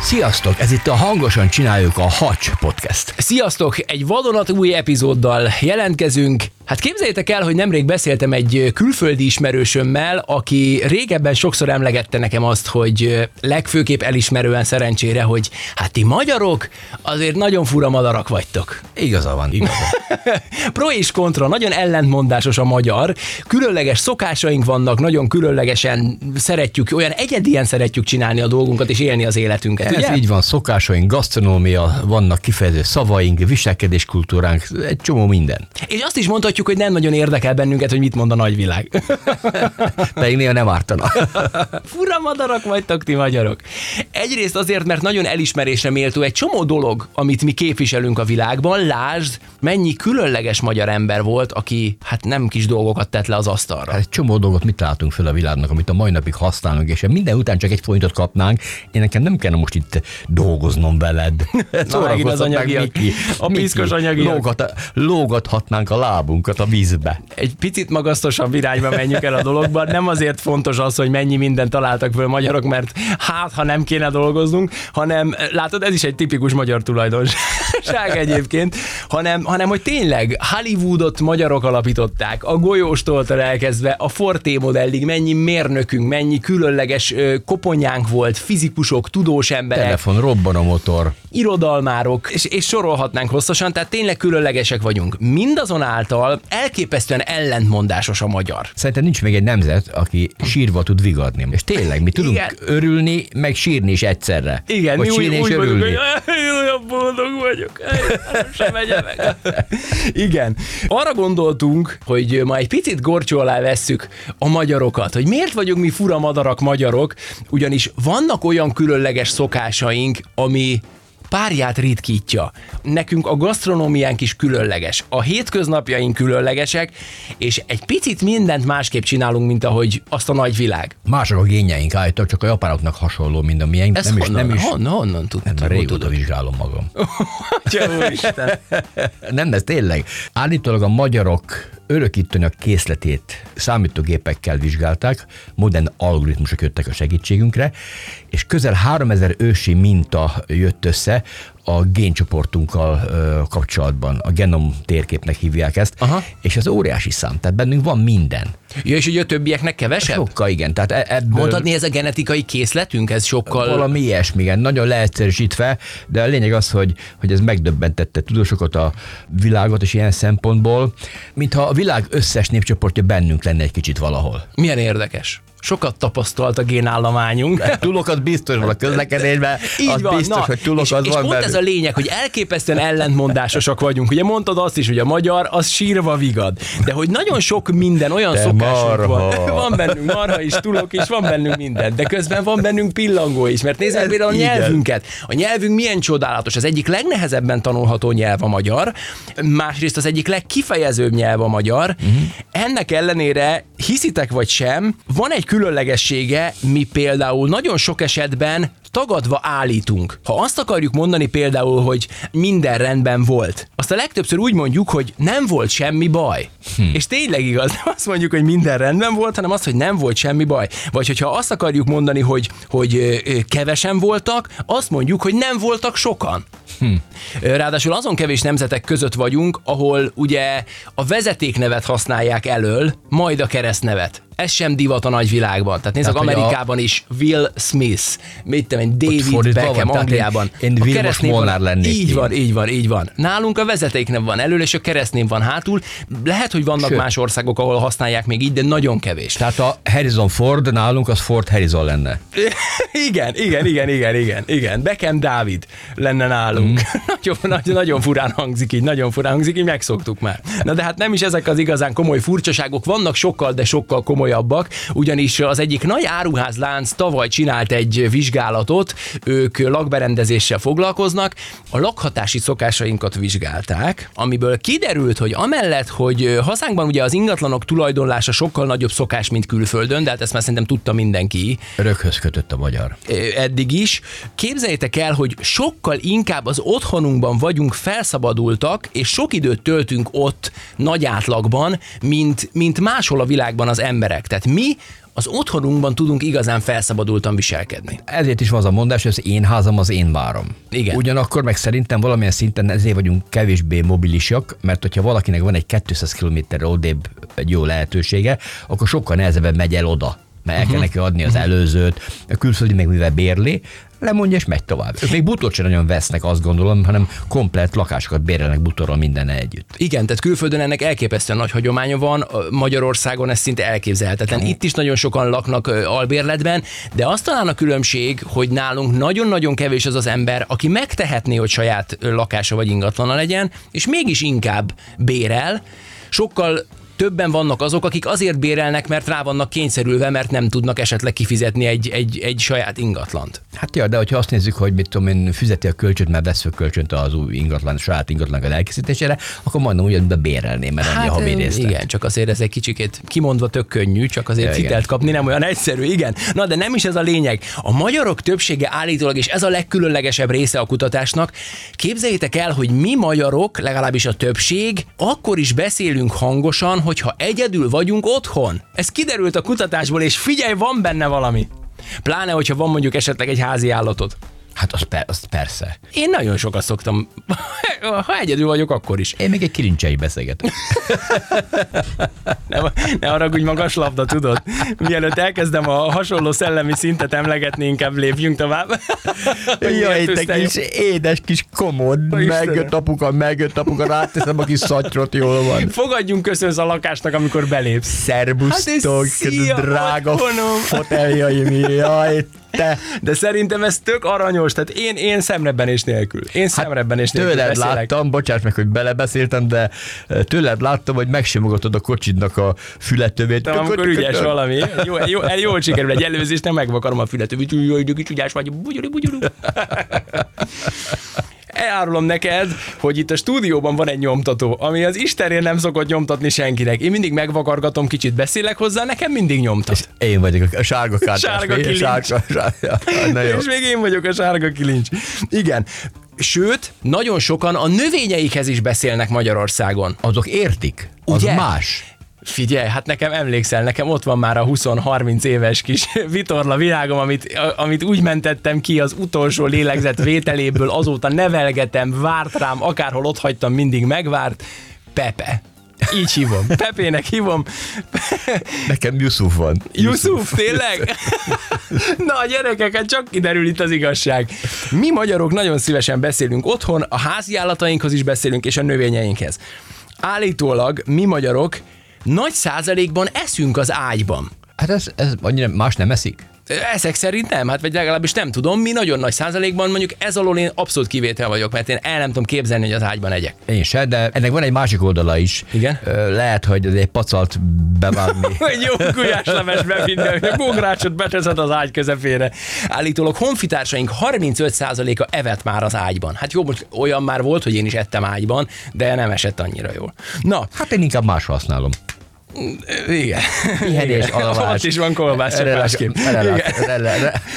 Sziasztok! Ez itt a Hangosan Csináljuk a Hacs Podcast. Sziasztok! Egy vadonatúj epizóddal jelentkezünk. Hát képzeljétek el, hogy nemrég beszéltem egy külföldi ismerősömmel, aki régebben sokszor emlegette nekem azt, hogy legfőképp elismerően szerencsére, hogy hát ti magyarok azért nagyon fura madarak vagytok. Igaza van, igaza. Pro és kontra, nagyon ellentmondásos a magyar. Különleges szokásaink vannak, nagyon különlegesen szeretjük, olyan egyedien szeretjük csinálni a dolgunkat és élni az életünket. Ez ugye? így van, szokásaink, gasztronómia, vannak kifejező szavaink, viselkedéskultúránk, egy csomó minden. És azt is mondhatjuk, hogy nem nagyon érdekel bennünket, hogy mit mond a nagyvilág. Pedig néha nem ártana. Fura madarak vagytok ti magyarok. Egyrészt azért, mert nagyon elismerésre méltó egy csomó dolog, amit mi képviselünk a világban. Lásd, mennyi különleges magyar ember volt, aki hát nem kis dolgokat tett le az asztalra. Hát egy csomó dolgot mit látunk fel a világnak, amit a mai napig használunk, és minden után csak egy forintot kapnánk, én nekem nem kellene most itt dolgoznom veled. anyagiak. Miki, A piszkos anyagiak. Lógat, lógathatnánk a lábunkat a vízbe. Egy picit magasztosabb irányba menjünk el a dologban. Nem azért fontos az, hogy mennyi mindent találtak föl magyarok, mert hát, ha nem kéne dolgoznunk, hanem látod, ez is egy tipikus magyar tulajdonság egyébként, hanem, hanem hogy tényleg Hollywoodot magyarok alapították, a golyóstól elkezdve a Forté modellig mennyi mérnökünk, mennyi különleges koponyánk volt, fizikusok, tudós emberek, Telefon, robban a motor. irodalmárok, és, és sorolhatnánk hosszasan, tehát tényleg különlegesek vagyunk. Mindazonáltal elképesztően ellentmondásos a magyar. Szerintem nincs még egy nemzet, aki sírva tud vigadni. És tényleg, mi tudunk Igen. örülni, meg sírni is egyszerre. Igen, Vagy mi úgy, sírni úgy és vagyunk, örülni. hogy "Ej, olyan boldog vagyok, meg. Igen. Arra gondoltunk, hogy ma egy picit gorcsó alá vesszük a magyarokat, hogy miért vagyunk mi fura madarak magyarok, ugyanis vannak olyan különleges szokásaink, ami párját ritkítja. Nekünk a gasztronómiánk is különleges, a hétköznapjaink különlegesek, és egy picit mindent másképp csinálunk, mint ahogy azt a nagy világ. Mások a génjeink állítólag, csak a japánoknak hasonló, mint a miénk. Ez nem is, honnan, nem is, honnan, honnan tudtad? nem, régóta tudod? vizsgálom magam. Úristen. nem, ez tényleg. Állítólag a magyarok örökítőnek készletét számítógépekkel vizsgálták, modern algoritmusok jöttek a segítségünkre, és közel 3000 ősi minta jött össze a géncsoportunkkal ö, kapcsolatban. A genom térképnek hívják ezt, Aha. és az óriási szám, tehát bennünk van minden. Ja, és ugye a többieknek kevesebb? Sokkal igen, tehát e- ebből... Mondhatni, ez a genetikai készletünk, ez sokkal... Valami ilyesmi, igen, nagyon leegyszerűsítve, de a lényeg az, hogy, hogy ez megdöbbentette tudósokat a világot, és ilyen szempontból, mintha a világ összes népcsoportja bennünk lenne egy kicsit valahol. Milyen érdekes. Sokat tapasztalt a génállományunk. Túlokat biztos van a közlekedésben, az biztos, hogy és, túlokat és van pont bennünk. ez a lényeg, hogy elképesztően ellentmondásosak vagyunk. Ugye mondtad azt is, hogy a magyar az sírva vigad. De hogy nagyon sok minden olyan Te szokásunk van. marha. Van bennünk marha is, tulok is, van bennünk minden. De közben van bennünk pillangó is. Mert nézzük például a nyelvünket. A nyelvünk milyen csodálatos. Az egyik legnehezebben tanulható nyelv a magyar. Másrészt az egyik legkifejezőbb nyelv a magyar. Uh-huh. Ennek ellenére, hiszitek vagy sem, van egy különlegessége, mi például nagyon sok esetben tagadva állítunk. Ha azt akarjuk mondani például, hogy minden rendben volt, azt a legtöbbször úgy mondjuk, hogy nem volt semmi baj. Hm. És tényleg igaz, nem azt mondjuk, hogy minden rendben volt, hanem azt, hogy nem volt semmi baj. Vagy hogyha azt akarjuk mondani, hogy, hogy kevesen voltak, azt mondjuk, hogy nem voltak sokan. Hm. Ráadásul azon kevés nemzetek között vagyunk, ahol ugye a vezetéknevet használják elől, majd a keresztnevet. Ez sem divat a nagyvilágban. Tehát nézzük, Tehát, hogy a- Amerikában is Will Smith, mit tudom én, David Beckham van, Angliában. én- én A keresztnév Molnár lennék Így én. van, így van, így van. Nálunk a vezetéknev van elől, és a keresztnév van hátul. Lehet, hogy vannak Sőt. más országok, ahol használják még így, de nagyon kevés. Tehát a Harrison Ford nálunk az Ford Harrison lenne. igen, igen, igen, igen, igen, igen. Beckham Dávid lenne nálunk. Mm. nagyon, nagyon, nagyon furán hangzik így, nagyon furán hangzik így, megszoktuk már. Na de hát nem is ezek az igazán komoly furcsaságok, vannak sokkal, de sokkal komolyabb komolyabbak, ugyanis az egyik nagy áruházlánc tavaly csinált egy vizsgálatot, ők lakberendezéssel foglalkoznak, a lakhatási szokásainkat vizsgálták, amiből kiderült, hogy amellett, hogy hazánkban ugye az ingatlanok tulajdonlása sokkal nagyobb szokás, mint külföldön, de hát ezt már szerintem tudta mindenki Örökhöz kötött a magyar. eddig is. Képzeljétek el, hogy sokkal inkább az otthonunkban vagyunk felszabadultak, és sok időt töltünk ott nagy átlagban, mint, mint máshol a világban az emberek. Tehát mi az otthonunkban tudunk igazán felszabadultan viselkedni. Ezért is van az a mondás, hogy az én házam az én várom. Igen. Ugyanakkor meg szerintem valamilyen szinten ezért vagyunk kevésbé mobilisak, mert hogyha valakinek van egy 200 km odébb egy jó lehetősége, akkor sokkal nehezebben megy el oda mert el kell neki adni az előzőt, a külföldi meg mivel bérli, lemondja és megy tovább. Ők még butort sem nagyon vesznek, azt gondolom, hanem komplet lakásokat bérelnek butorral minden együtt. Igen, tehát külföldön ennek elképesztően nagy hagyománya van, Magyarországon ez szinte elképzelhetetlen. Itt is nagyon sokan laknak albérletben, de azt talán a különbség, hogy nálunk nagyon-nagyon kevés az az ember, aki megtehetné, hogy saját lakása vagy ingatlana legyen, és mégis inkább bérel, sokkal többen vannak azok, akik azért bérelnek, mert rá vannak kényszerülve, mert nem tudnak esetleg kifizetni egy, egy, egy saját ingatlant. Hát ja, de hogyha azt nézzük, hogy mit tudom én, fizeti a kölcsönt, mert vesz kölcsönt az új ingatlan, saját ingatlan elkészítésére, akkor majdnem úgy, hogy bebérelné, mert annyi a havi ö, részlet. igen, csak azért ez egy kicsikét kimondva tök könnyű, csak azért igen. hitelt kapni nem olyan egyszerű, igen. Na, de nem is ez a lényeg. A magyarok többsége állítólag, és ez a legkülönlegesebb része a kutatásnak, képzeljétek el, hogy mi magyarok, legalábbis a többség, akkor is beszélünk hangosan, hogyha egyedül vagyunk otthon. Ez kiderült a kutatásból, és figyelj, van benne valami. Pláne, hogyha van mondjuk esetleg egy házi állatod. Hát az, per, az persze. Én nagyon sokat szoktam, ha egyedül vagyok, akkor is. Én még egy kilincsei beszélgetek. Ne, ne haragudj, magas labda, tudod? Mielőtt elkezdem a hasonló szellemi szintet emlegetni, inkább lépjünk tovább. Hogy Jaj, te kis édes kis komod, megjött apuka, megjött apuka, ráteszem a kis szatyrot, jól van. Fogadjunk köszönsz a lakásnak, amikor belépsz. Szerbusztok, Hát drága foteljaim, jaj, te. De szerintem ez tök aranyos, tehát én, én szemrebbenés nélkül. Én szemrebbenés nélkül Hát Tőled beszélek. láttam, bocsáss meg, hogy belebeszéltem, de eh, tőled láttam, hogy megsimogatod a kocsidnak a fületövét. De amikor ügyes valami, jó, jó, jól sikerül egy előzés, nem megvakarom a fület, hogy jaj, de ügyes vagy, bugyuri, bugyuri. Elárulom neked, hogy itt a stúdióban van egy nyomtató, ami az Istenért nem szokott nyomtatni senkinek. Én mindig megvakargatom, kicsit beszélek hozzá, nekem mindig nyomtat. Én vagyok a sárga kártyás. Sárga kilincs. sárga, sárga. Na jó. És még én vagyok a sárga kilincs. Igen. Sőt, nagyon sokan a növényeikhez is beszélnek Magyarországon. Azok értik. Az Ugye? más. Figyelj, hát nekem emlékszel, nekem ott van már a 20-30 éves kis vitorla világom, amit, amit úgy mentettem ki az utolsó lélegzett vételéből, azóta nevelgetem, várt rám, akárhol ott hagytam, mindig megvárt. Pepe. Így hívom. Pepének hívom. Nekem Yusuf van. Yusuf, tényleg? Na, a gyerekeket csak kiderül itt az igazság. Mi magyarok nagyon szívesen beszélünk otthon, a házi állatainkhoz is beszélünk, és a növényeinkhez. Állítólag mi magyarok nagy százalékban eszünk az ágyban. Hát ez, ez annyira más nem eszik? Ezek szerint nem, hát vagy legalábbis nem tudom, mi nagyon nagy százalékban mondjuk ez alól én abszolút kivétel vagyok, mert én el nem tudom képzelni, hogy az ágyban egyek. Én se, de ennek van egy másik oldala is. Igen? Lehet, hogy ez egy pacalt bevágni. Egy jó gulyásleves bevinni, hogy a bográcsot beteszed az ágy közepére. Állítólag honfitársaink 35%-a evett már az ágyban. Hát jó, most olyan már volt, hogy én is ettem ágyban, de nem esett annyira jól. Na, Hát én inkább más használom. Igen. Pihenés, Igen. alvás. Ott is van kolbász, re-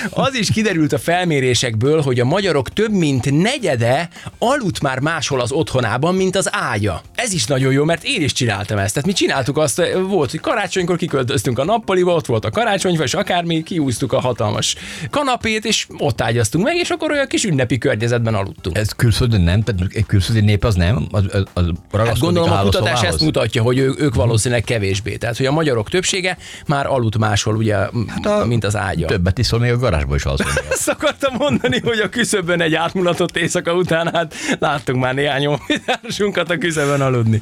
Az is kiderült a felmérésekből, hogy a magyarok több mint negyede aludt már máshol az otthonában, mint az ágya. Ez is nagyon jó, mert én is csináltam ezt. Tehát mi csináltuk azt, volt, hogy karácsonykor kiköltöztünk a nappaliba, ott volt a karácsonyfa, és akármi, kiúztuk a hatalmas kanapét, és ott ágyaztunk meg, és akkor olyan kis ünnepi környezetben aludtunk. Ez külföldön nem? Tehát egy külföldi nép az nem? Az, az, az Hát gondolom a kutatás ezt mutatja, hogy ő, ők valószínűleg kevésbé. Tehát, hogy a magyarok többsége már aludt máshol, ugye, hát a- mint az ágya. Többet iszol, még a garázsba is alszol. Ezt akartam mondani, hogy a küszöbön egy átmulatott éjszaka után, hát láttunk már néhány honfitársunkat a küszöbön aludni.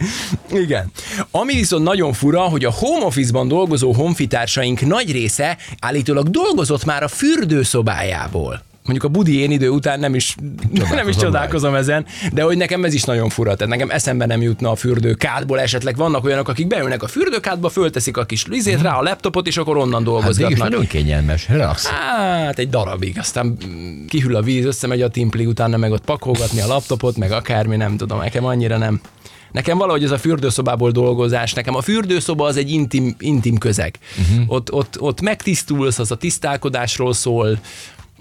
Igen. Ami viszont nagyon fura, hogy a home office-ban dolgozó honfitársaink nagy része állítólag dolgozott már a fürdőszobájából. Mondjuk a budi én idő után nem is csodálkozom, nem is csodálkozom ezen, de hogy nekem ez is nagyon fura, tehát nekem eszembe nem jutna a fürdőkádból esetleg. Vannak olyanok, akik beülnek a fürdőkádba, fölteszik a kis lizét rá a laptopot, és akkor onnan Hát dolgozgatnak. nagyon kényelmes, relax. Hát egy darabig, aztán kihűl a víz, összemegy a timpli, utána meg ott pakolgatni a laptopot, meg akármi, nem tudom, nekem annyira nem. Nekem valahogy ez a fürdőszobából dolgozás, nekem a fürdőszoba az egy intim, intim közeg. Uh-huh. Ott, ott, ott megtisztulsz, az a tisztálkodásról szól,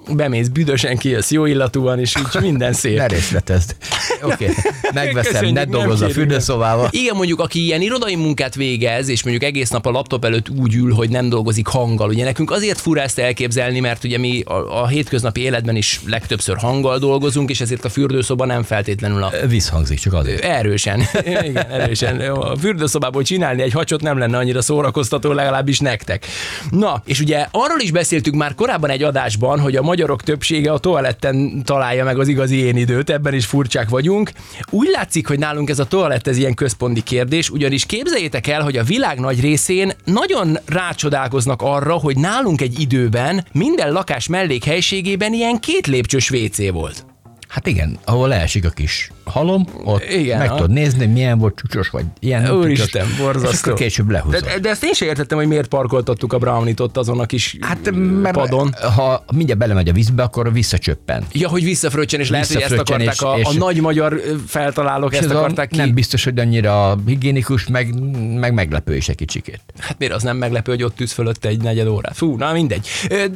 bemész büdösen, kijössz jó illatúan, és így minden szép. Ne részletezd. Oké, okay. megveszem, Köszönjük, ne nem dolgozz a kérünk. fürdőszobába. Igen, mondjuk aki ilyen irodai munkát végez, és mondjuk egész nap a laptop előtt úgy ül, hogy nem dolgozik hanggal. Ugye nekünk azért fura ezt elképzelni, mert ugye mi a, a hétköznapi életben is legtöbbször hanggal dolgozunk, és ezért a fürdőszoba nem feltétlenül a Visszhangzik csak azért. Erősen, igen, erősen. A fürdőszobából csinálni egy hacsot nem lenne annyira szórakoztató, legalábbis nektek. Na, és ugye arról is beszéltünk már korábban egy adásban, hogy a magyarok többsége a toaletten találja meg az igazi én időt, ebben is furcsák vagyunk. Úgy látszik, hogy nálunk ez a toalett ez ilyen központi kérdés, ugyanis képzeljétek el, hogy a világ nagy részén nagyon rácsodálkoznak arra, hogy nálunk egy időben minden lakás mellékhelységében ilyen két lépcsős WC volt. Hát igen, ahol leesik a kis halom, ott Igen, meg ha? tudod nézni, milyen volt csúcsos, vagy ilyen Úristen, borzasztó. És akkor később lehúzod. De, de ezt én sem értettem, hogy miért parkoltattuk a Brownit ott azon a kis Hát mert padon. ha mindjárt belemegy a vízbe, akkor visszacsöppen. Ja, hogy visszafröccsen, és lehet, hogy ezt akarták és- a, a és- nagy magyar feltalálók, És ezt ez a- akarták ki. Nem biztos, hogy annyira higiénikus, meg, meg meglepő is egy kicsikét. Hát miért az nem meglepő, hogy ott tűz fölött egy negyed órát? Fú, na mindegy.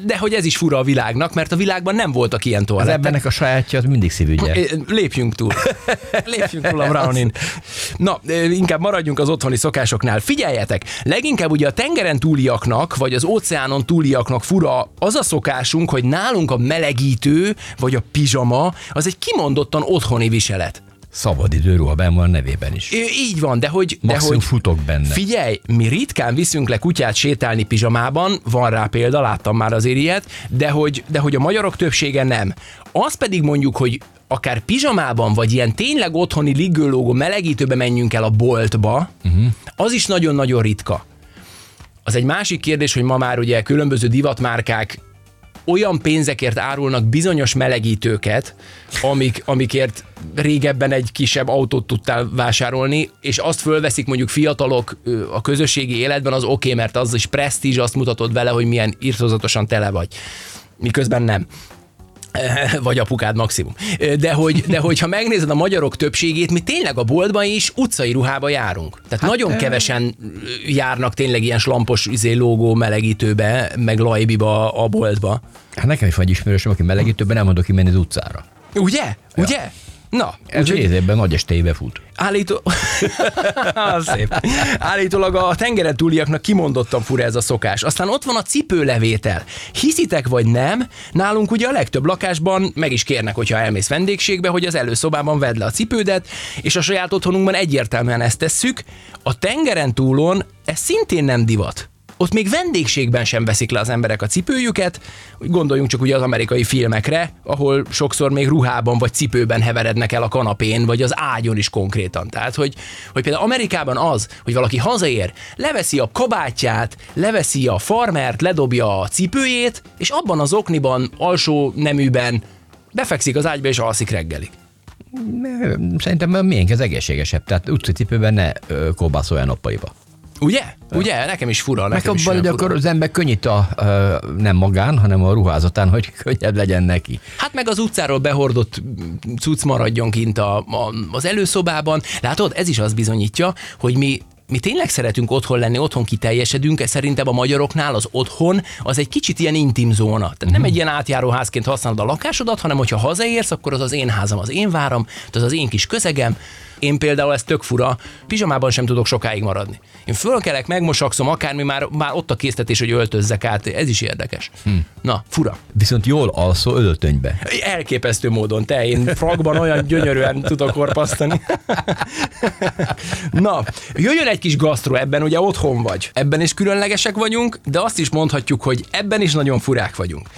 De hogy ez is fura a világnak, mert a világban nem voltak ilyen Az toalettek. ebbenek a sajátja az mindig szívügye. Ö, Lépjünk túl. Lépjünk túl a Brownin. Na, inkább maradjunk az otthoni szokásoknál. Figyeljetek, leginkább ugye a tengeren túliaknak, vagy az óceánon túliaknak fura az a szokásunk, hogy nálunk a melegítő, vagy a pizsama, az egy kimondottan otthoni viselet. Szabadidőruha benn van a nevében is. Ö, Így van, de hogy... De hogy futok benne. Figyelj, mi ritkán viszünk le kutyát sétálni pizsamában, van rá példa, láttam már azért ilyet, de hogy, de hogy a magyarok többsége nem. Az pedig mondjuk, hogy akár pizsamában, vagy ilyen tényleg otthoni liggőlógó melegítőbe menjünk el a boltba, uh-huh. az is nagyon-nagyon ritka. Az egy másik kérdés, hogy ma már ugye különböző divatmárkák olyan pénzekért árulnak bizonyos melegítőket, amik, amikért régebben egy kisebb autót tudtál vásárolni, és azt fölveszik mondjuk fiatalok a közösségi életben, az oké, okay, mert az is presztízs, azt mutatod vele, hogy milyen irtozatosan tele vagy. Miközben nem vagy apukád maximum. De hogy, de hogyha megnézed a magyarok többségét, mi tényleg a boltban is utcai ruhába járunk. Tehát hát, nagyon kevesen járnak tényleg ilyen slampos izé, lógó melegítőbe, meg lajbiba a boltba. Hát nekem is van egy ismerősöm, aki melegítőben nem mondok kimenni az utcára. Ugye? Ugye? Na, Ez úgyhogy részében nagy estébe fut. állító... Szép. Állítólag a tengeren túliaknak kimondottan fura ez a szokás. Aztán ott van a cipőlevétel. Hiszitek vagy nem, nálunk ugye a legtöbb lakásban meg is kérnek, hogyha elmész vendégségbe, hogy az előszobában vedd le a cipődet, és a saját otthonunkban egyértelműen ezt tesszük. A tengeren túlon ez szintén nem divat. Ott még vendégségben sem veszik le az emberek a cipőjüket, gondoljunk csak ugye az amerikai filmekre, ahol sokszor még ruhában vagy cipőben heverednek el a kanapén, vagy az ágyon is konkrétan. Tehát, hogy, hogy például Amerikában az, hogy valaki hazaér, leveszi a kabátját, leveszi a farmert, ledobja a cipőjét, és abban az okniban, alsó neműben befekszik az ágyba és alszik reggelig. Szerintem miénk ez egészségesebb, tehát utcacipőben ne ö, kóbászolj a nappaliba. Ugye? Ugye? Nekem is fura. Meg Nekem is abban, hogy akkor az ember könnyít a, nem magán, hanem a ruházatán, hogy könnyebb legyen neki. Hát meg az utcáról behordott cucc maradjon kint a, a, az előszobában. Látod, ez is azt bizonyítja, hogy mi mi tényleg szeretünk otthon lenni, otthon kiteljesedünk, szerintem a magyaroknál az otthon az egy kicsit ilyen intim zóna. Tehát Mhm. nem egy ilyen átjáróházként használod a lakásodat, hanem hogyha hazaérsz, akkor az az én házam, az én váram, az az én kis közegem. Én például ez tök fura, pizsamában sem tudok sokáig maradni. Én fölkelek, megmosakszom, akármi, már, már ott a késztetés, hogy öltözzek át, ez is érdekes. Hm. Na, fura. Viszont jól alszó öltönybe. Elképesztő módon, te, én fragban olyan gyönyörűen tudok korpasztani. Na, jöjjön egy kis gasztro, ebben ugye otthon vagy. Ebben is különlegesek vagyunk, de azt is mondhatjuk, hogy ebben is nagyon furák vagyunk.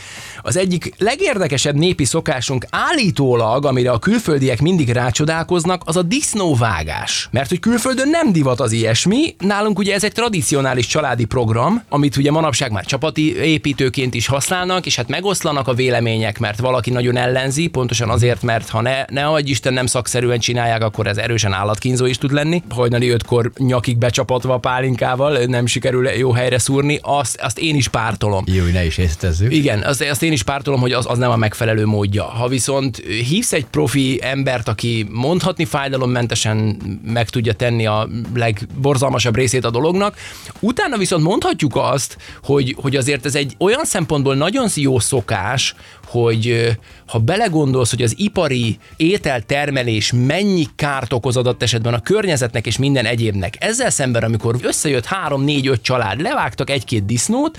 Az egyik legérdekesebb népi szokásunk állítólag, amire a külföldiek mindig rácsodálkoznak, az a disznóvágás. Mert hogy külföldön nem divat az ilyesmi, nálunk ugye ez egy tradicionális családi program, amit ugye manapság már csapati építőként is használnak, és hát megoszlanak a vélemények, mert valaki nagyon ellenzi, pontosan azért, mert ha ne, ne adj Isten nem szakszerűen csinálják, akkor ez erősen állatkínzó is tud lenni. Hajnali ötkor nyakig becsapatva a pálinkával, nem sikerül jó helyre szúrni, azt, azt én is pártolom. Jó, ne is észtezzük. Igen, azt, azt én is pártolom, hogy az, az nem a megfelelő módja. Ha viszont hívsz egy profi embert, aki mondhatni fájdalommentesen meg tudja tenni a legborzalmasabb részét a dolognak, utána viszont mondhatjuk azt, hogy, hogy azért ez egy olyan szempontból nagyon jó szokás, hogy ha belegondolsz, hogy az ipari ételtermelés mennyi kárt okoz adott esetben a környezetnek és minden egyébnek, ezzel szemben, amikor összejött három, négy, öt család, levágtak egy-két disznót,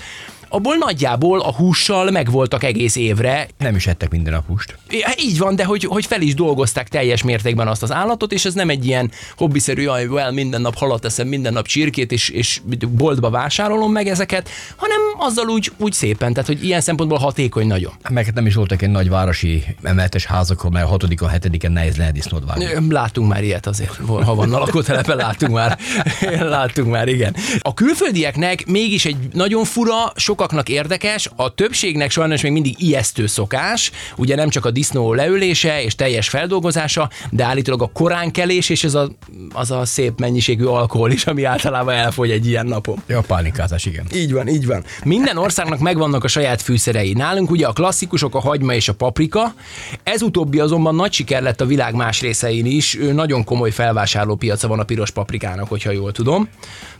abból nagyjából a hússal megvoltak egész évre. Nem is ettek minden nap húst. Ja, így van, de hogy, hogy fel is dolgozták teljes mértékben azt az állatot, és ez nem egy ilyen hobbiszerű, jaj, well, minden nap halat eszem, minden nap csirkét, és, és boltba vásárolom meg ezeket, hanem azzal úgy, úgy szépen, tehát hogy ilyen szempontból hatékony nagyon. Meg nem is voltak egy nagy városi emeletes házakon, mert a hatodikon, hetediken nehéz lehet disznót vágni. Láttunk már ilyet azért, ha van a lakótelepen, láttunk már, láttunk már, igen. A külföldieknek mégis egy nagyon fura, sokaknak érdekes, a többségnek sajnos még mindig ijesztő szokás, ugye nem csak a disznó leülése és teljes feldolgozása, de állítólag a koránkelés és ez a, az a szép mennyiségű alkohol is, ami általában elfogy egy ilyen napon. Ja, a pálinkázás, igen. Így van, így van. Minden országnak megvannak a saját fűszerei. Nálunk ugye a klasszikusok a hagyma és a paprika. Ez utóbbi azonban nagy siker lett a világ más részein is. Nagyon komoly felvásárlópiaca van a piros paprikának, hogyha jól tudom.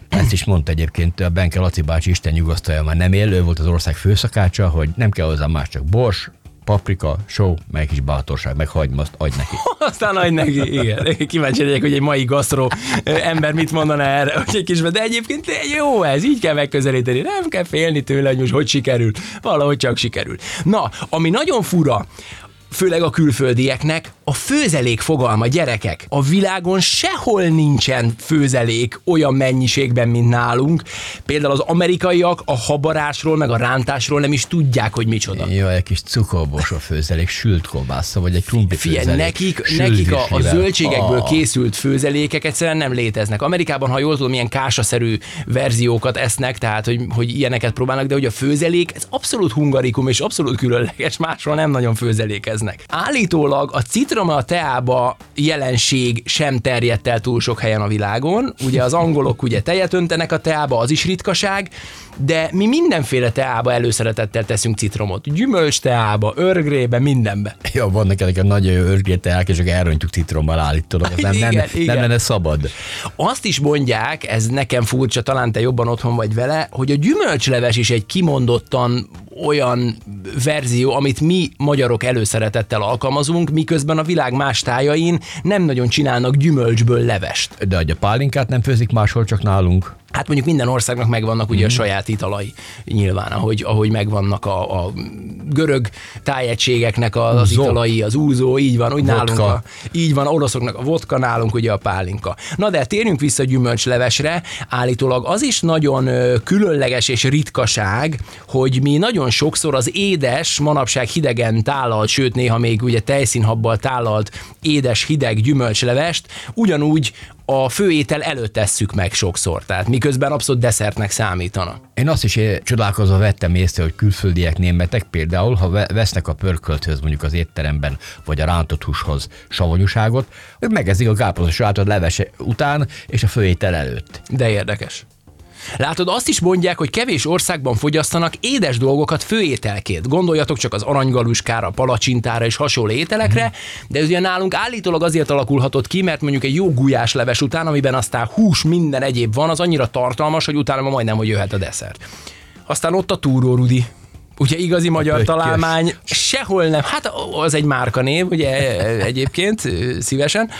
Ezt is mondta egyébként a Benke Laci bácsi, Isten nyugasztalja, már nem élő volt az ország főszakácsa, hogy nem kell hozzá más, csak bors, paprika, só, meg kis bátorság, meg hagyma, azt adj neki. Aztán adj neki, igen. Kíváncsi legyek, hogy egy mai gasztró ember mit mondana erre, hogy egy kis, de egyébként jó ez, így kell megközelíteni, nem kell félni tőle, hogy most hogy sikerül, valahogy csak sikerül. Na, ami nagyon fura, főleg a külföldieknek, a főzelék fogalma, gyerekek. A világon sehol nincsen főzelék olyan mennyiségben, mint nálunk. Például az amerikaiak a habarásról, meg a rántásról nem is tudják, hogy micsoda. Jó, egy kis cukorbos a főzelék, sült kolbásza, vagy egy krumpli főzelék. nekik, nekik a, a zöldségekből oh. készült főzelékek egyszerűen nem léteznek. Amerikában, ha jól tudom, ilyen kásaszerű verziókat esznek, tehát hogy, hogy ilyeneket próbálnak, de hogy a főzelék, ez abszolút hungarikum és abszolút különleges, máshol nem nagyon főzelékeznek. Állítólag a citrom citroma a teába jelenség sem terjedt el túl sok helyen a világon. Ugye az angolok ugye tejet öntenek a teába, az is ritkaság, de mi mindenféle teába előszeretettel teszünk citromot. Gyümölcs teába, örgrébe, mindenbe. Ja, vannak ezek a nagy örgré teák, és akkor elrontjuk citrommal állítólag. Ez nem, igen, nem, igen. nem lenne szabad. Azt is mondják, ez nekem furcsa, talán te jobban otthon vagy vele, hogy a gyümölcsleves is egy kimondottan olyan verzió, amit mi magyarok előszeretettel alkalmazunk, miközben a világ más tájain nem nagyon csinálnak gyümölcsből levest. De a pálinkát nem főzik máshol, csak nálunk. Hát mondjuk minden országnak megvannak ugye mm. a mhm. saját italai nyilván, ahogy, ahogy megvannak a, a görög tájegységeknek az Úzó. italai, az úzó, így van, úgy vodka. nálunk a, így van, oroszoknak a vodka, nálunk ugye a pálinka. Na de térjünk vissza a gyümölcslevesre, állítólag az is nagyon különleges és ritkaság, hogy mi nagyon sokszor az édes, manapság hidegen tálalt, sőt néha még ugye tejszínhabbal tálalt édes, hideg gyümölcslevest ugyanúgy a főétel előtt tesszük meg sokszor, tehát miközben abszolút desszertnek számítana. Én azt is csodálkozva vettem észre, hogy külföldiek németek például, ha vesznek a pörkölthöz mondjuk az étteremben, vagy a rántott húshoz savanyúságot, ők megezik a káposztos salátot levese után és a főétel előtt. De érdekes. Látod, azt is mondják, hogy kevés országban fogyasztanak édes dolgokat főételként. Gondoljatok csak az aranygaluskára, palacsintára és hasonló ételekre, de ez ugye nálunk állítólag azért alakulhatott ki, mert mondjuk egy jó gulyásleves után, amiben aztán hús, minden egyéb van, az annyira tartalmas, hogy utána majdnem, hogy jöhet a desszert. Aztán ott a túró, Rudi. Ugye igazi magyar Pöttyös. találmány sehol nem, hát az egy márkanév, ugye egyébként szívesen.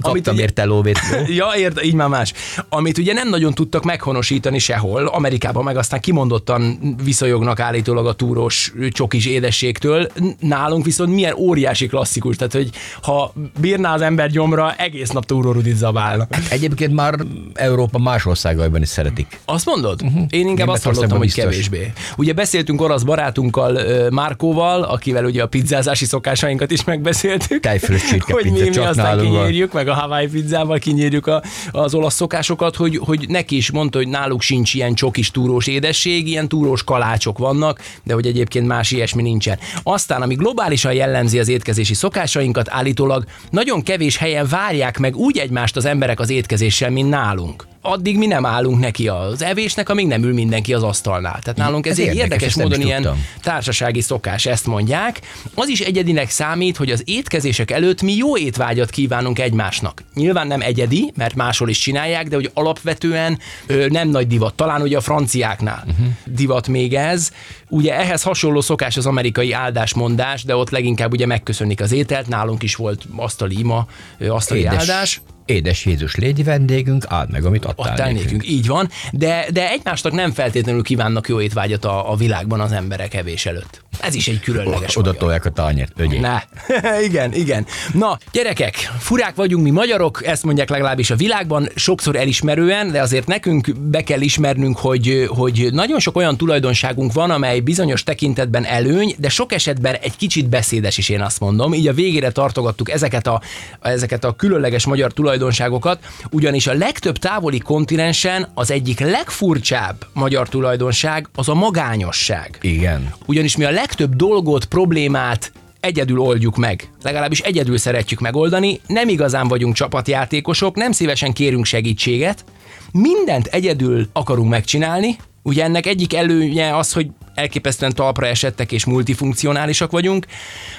Amit ugye, érte lóvét. ja, ért, így már más. Amit ugye nem nagyon tudtak meghonosítani sehol, Amerikában meg aztán kimondottan viszonyognak állítólag a túrós csokis édességtől. Nálunk viszont milyen óriási klasszikus, tehát hogy ha bírná az ember gyomra, egész nap túrórudit zabálna. Egyébként már Európa más országaiban is szeretik. Azt mondod? Uh-huh. Én inkább azt hallottam, hogy kevésbé. Ugye beszél beszéltünk orosz barátunkkal, Márkóval, akivel ugye a pizzázási szokásainkat is megbeszéltük. Tejfölös hogy mi, pizza mi csak aztán kinyírjuk, meg a Hawaii pizzával kinyírjuk a, az olasz szokásokat, hogy, hogy neki is mondta, hogy náluk sincs ilyen csokis túrós édesség, ilyen túrós kalácsok vannak, de hogy egyébként más ilyesmi nincsen. Aztán, ami globálisan jellemzi az étkezési szokásainkat, állítólag nagyon kevés helyen várják meg úgy egymást az emberek az étkezéssel, mint nálunk. Addig mi nem állunk neki az evésnek, amíg nem ül mindenki az asztalnál. Tehát nálunk ez, Ez érdekes, érdekes módon ilyen tudtam. társasági szokás, ezt mondják. Az is egyedinek számít, hogy az étkezések előtt mi jó étvágyat kívánunk egymásnak. Nyilván nem egyedi, mert máshol is csinálják, de hogy alapvetően ö, nem nagy divat. Talán ugye a franciáknál uh-huh. divat még ez. Ugye ehhez hasonló szokás az amerikai áldásmondás, de ott leginkább ugye megköszönik az ételt. Nálunk is volt asztali ima, asztali Édes, áldás édes Jézus légy vendégünk, áld meg, amit adtál, adtál nékünk. nékünk. Így van, de, de egymásnak nem feltétlenül kívánnak jó étvágyat a, a világban az emberek evés előtt. Ez is egy különleges Oda tolják a tányért, ögyék. Ne. igen, igen. Na, gyerekek, furák vagyunk mi magyarok, ezt mondják legalábbis a világban, sokszor elismerően, de azért nekünk be kell ismernünk, hogy, hogy nagyon sok olyan tulajdonságunk van, amely bizonyos tekintetben előny, de sok esetben egy kicsit beszédes is, én azt mondom. Így a végére tartogattuk ezeket a, ezeket a különleges magyar tulajdonságokat, ugyanis a legtöbb távoli kontinensen az egyik legfurcsább magyar tulajdonság az a magányosság. Igen. Ugyanis mi a legtöbb dolgot, problémát egyedül oldjuk meg. Legalábbis egyedül szeretjük megoldani, nem igazán vagyunk csapatjátékosok, nem szívesen kérünk segítséget, mindent egyedül akarunk megcsinálni, Ugye ennek egyik előnye az, hogy elképesztően talpra esettek és multifunkcionálisak vagyunk.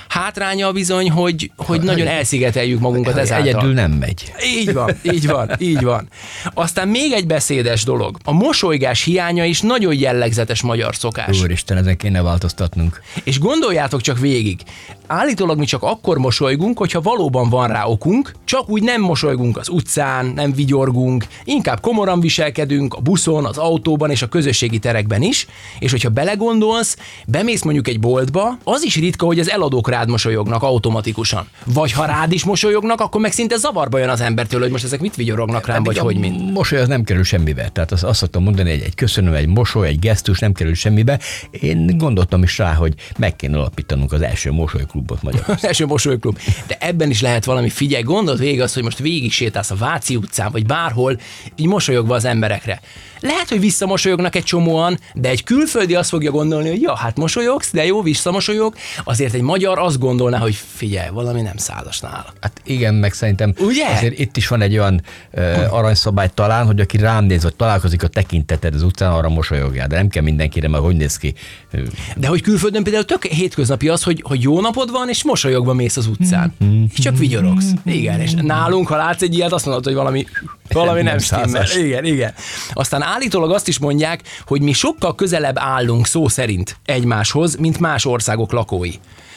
Hátránya bizony, hogy, hogy nagyon elszigeteljük magunkat ezáltal. Egyedül nem megy. Így van, így van, így van. Aztán még egy beszédes dolog. A mosolygás hiánya is nagyon jellegzetes magyar szokás. Úristen, ezen kéne változtatnunk. És gondoljátok csak végig, állítólag mi csak akkor mosolygunk, hogyha valóban van rá okunk, csak úgy nem mosolygunk az utcán, nem vigyorgunk, inkább komoran viselkedünk a buszon, az autóban és a közösségi terekben is, és hogyha belegondolsz, bemész mondjuk egy boltba, az is ritka, hogy az eladók rád mosolyognak automatikusan. Vagy ha rád is mosolyognak, akkor meg szinte zavarba jön az embertől, hogy most ezek mit vigyorognak rám, vagy hogy mind. mosoly az nem kerül semmibe. Tehát azt, azt szoktam mondani, egy, egy köszönöm, egy mosoly, egy gesztus nem kerül semmibe. Én gondoltam is rá, hogy meg kéne alapítanunk az első mosolyklubot Magyarországon. Az első mosolyklub. De ebben is lehet valami, figyelj, gondold végig azt, hogy most végig sétálsz a Váci utcán, vagy bárhol, így mosolyogva az emberekre. Lehet, hogy visszamosolyognak egy csomóan, de egy külföldi azt fogja gondolni, hogy ja, hát mosolyogsz, de jó, visszamosolyog. Azért egy magyar azt gondolná, hogy figyelj, valami nem szálas nála. Hát igen, meg szerintem Ugye? azért itt is van egy olyan ö, aranyszabály talán, hogy aki rám néz, vagy találkozik a tekinteted az utcán, arra mosolyogjál, de nem kell mindenkire, mert hogy néz ki. De hogy külföldön például tök hétköznapi az, hogy, hogy jó napod van, és mosolyogva mész az utcán. És csak vigyorogsz. Igen, és nálunk, ha látsz egy ilyet, azt mondod, hogy valami, valami nem, Nem stimmel. Igen, igen. Aztán állítólag azt is mondják, hogy mi sokkal közelebb állunk szó szerint egymáshoz, mint más országok lakói.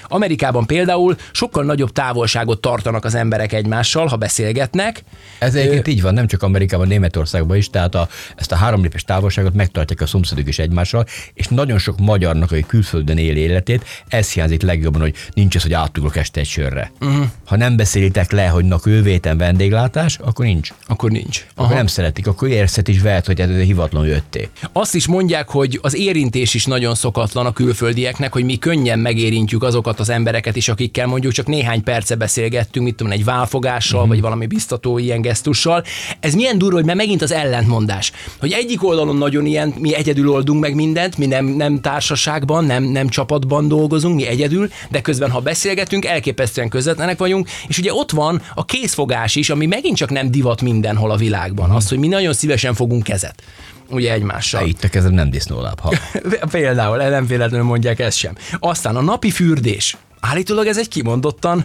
Amerikában például sokkal nagyobb távolságot tartanak az emberek egymással, ha beszélgetnek. Ez egyébként így van, nem csak Amerikában, Németországban is, tehát a, ezt a három lépés távolságot megtartják a szomszédok is egymással, és nagyon sok magyarnak, aki külföldön él életét, ez hiányzik legjobban, hogy nincs ez, hogy átugrok este egy sörre. Uh-huh. Ha nem beszélitek le, hogy na kővéten vendéglátás, akkor nincs. Akkor nincs. Akkor nem szeretik, akkor érzhet is vehet, hogy ez hivatlanul jöttél. Azt is mondják, hogy az érintés is nagyon szokatlan a külföldieknek, hogy mi könnyen megérintjük azokat az embereket is, akikkel mondjuk csak néhány perce beszélgettünk, mit tudom, egy válfogással, uh-huh. vagy valami biztató ilyen gesztussal. Ez milyen durva, hogy mert megint az ellentmondás. Hogy egyik oldalon nagyon ilyen, mi egyedül oldunk meg mindent, mi nem, nem társaságban, nem, nem csapatban dolgozunk, mi egyedül, de közben, ha beszélgetünk, elképesztően közvetlenek vagyunk, és ugye ott van a készfogás is, ami megint csak nem divat mindenhol a világban. Az, hogy mi nagyon szívesen fogunk kezet ugye egymással. Ha itt a kezed nem disznóláb. Ha. Például, nem véletlenül mondják ezt sem. Aztán a napi fürdés. Állítólag ez egy kimondottan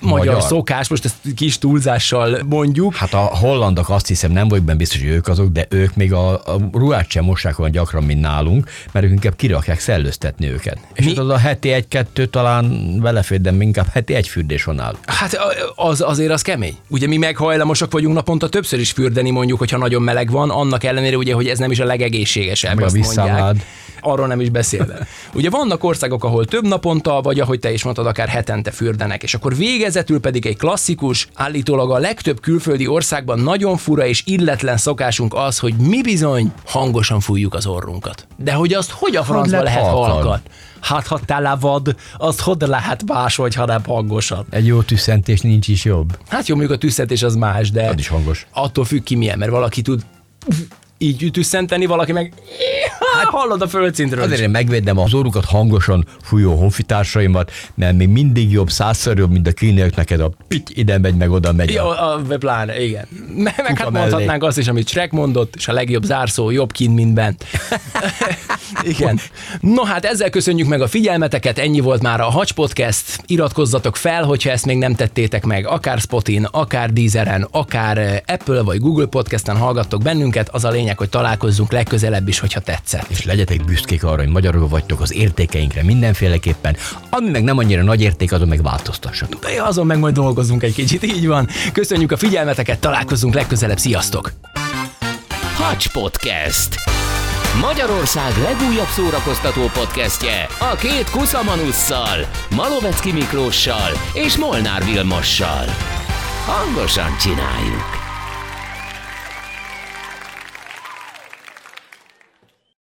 magyar, Magyar. szokás, most ezt kis túlzással mondjuk. Hát a hollandok azt hiszem, nem vagyok benne biztos, hogy ők azok, de ők még a, a ruhát sem mossák olyan gyakran, mint nálunk, mert ők inkább kirakják szellőztetni őket. És Mi? Mi? az a heti egy-kettő talán belefér, de inkább heti egy fürdés van náluk. Hát az, azért az kemény. Ugye mi meg hajlamosak vagyunk naponta többször is fürdeni, mondjuk, hogyha nagyon meleg van, annak ellenére ugye, hogy ez nem is a legegészségesebb. Meg a azt mondják. Arról nem is beszélve. Ugye vannak országok, ahol több naponta, vagy ahogy te is mondtad, akár hetente fürdenek, és akkor vége Végezetül pedig egy klasszikus, állítólag a legtöbb külföldi országban nagyon fura és illetlen szokásunk az, hogy mi bizony hangosan fújjuk az orrunkat. De hogy azt hogy a francba lehet lehet halkan? halkan? Hát ha tele vad, azt hogy lehet máshogy, ha nem hangosan? Egy jó tüsszentés nincs is jobb. Hát jó, mondjuk a tüsszentés az más, de Az is hangos. attól függ ki milyen, mert valaki tud így tüsszenteni, valaki meg hát hallod a földszintről. Azért én megvédem az orrukat hangosan fújó honfitársaimat, mert még mindig jobb, százszor jobb, mint a kínaiak neked a pitty ide megy, meg oda megy. Jó, a- a, pláne, igen. Meg, meg hát mellé. mondhatnánk azt is, amit Shrek mondott, és a legjobb zárszó jobb kint, mint bent. igen. No hát ezzel köszönjük meg a figyelmeteket, ennyi volt már a Hacs Podcast. Iratkozzatok fel, hogyha ezt még nem tettétek meg, akár Spotin, akár Deezeren, akár eh, Apple vagy Google Podcasten hallgattok bennünket, az a lényeg, hogy találkozzunk legközelebb is, hogyha tetszett. és legyetek büszkék arra, hogy magyarok vagytok az értékeinkre mindenféleképpen, ami meg nem annyira nagy érték, azon meg változtassatok. De azon meg majd dolgozunk egy kicsit, így van. Köszönjük a figyelmeteket, találkozunk legközelebb, sziasztok! Hacs Podcast. Magyarország legújabb szórakoztató podcastje a két kuszamanusszal, Malovecki Miklóssal és Molnár Vilmossal. Hangosan csináljuk!